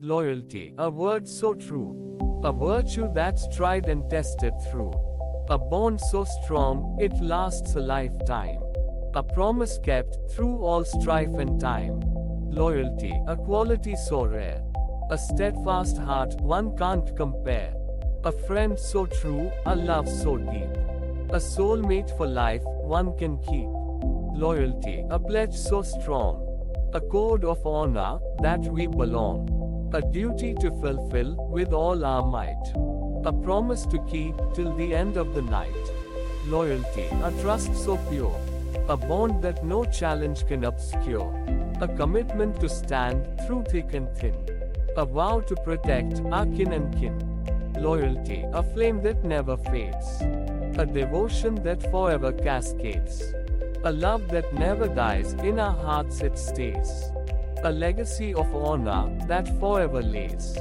Loyalty, a word so true. A virtue that's tried and tested through. A bond so strong, it lasts a lifetime. A promise kept through all strife and time. Loyalty, a quality so rare. A steadfast heart one can't compare. A friend so true, a love so deep. A soulmate for life one can keep. Loyalty, a pledge so strong. A code of honor that we belong. A duty to fulfill with all our might. A promise to keep till the end of the night. Loyalty, a trust so pure. A bond that no challenge can obscure. A commitment to stand through thick and thin. A vow to protect our kin and kin. Loyalty, a flame that never fades. A devotion that forever cascades. A love that never dies, in our hearts it stays. A legacy of honor that forever lays.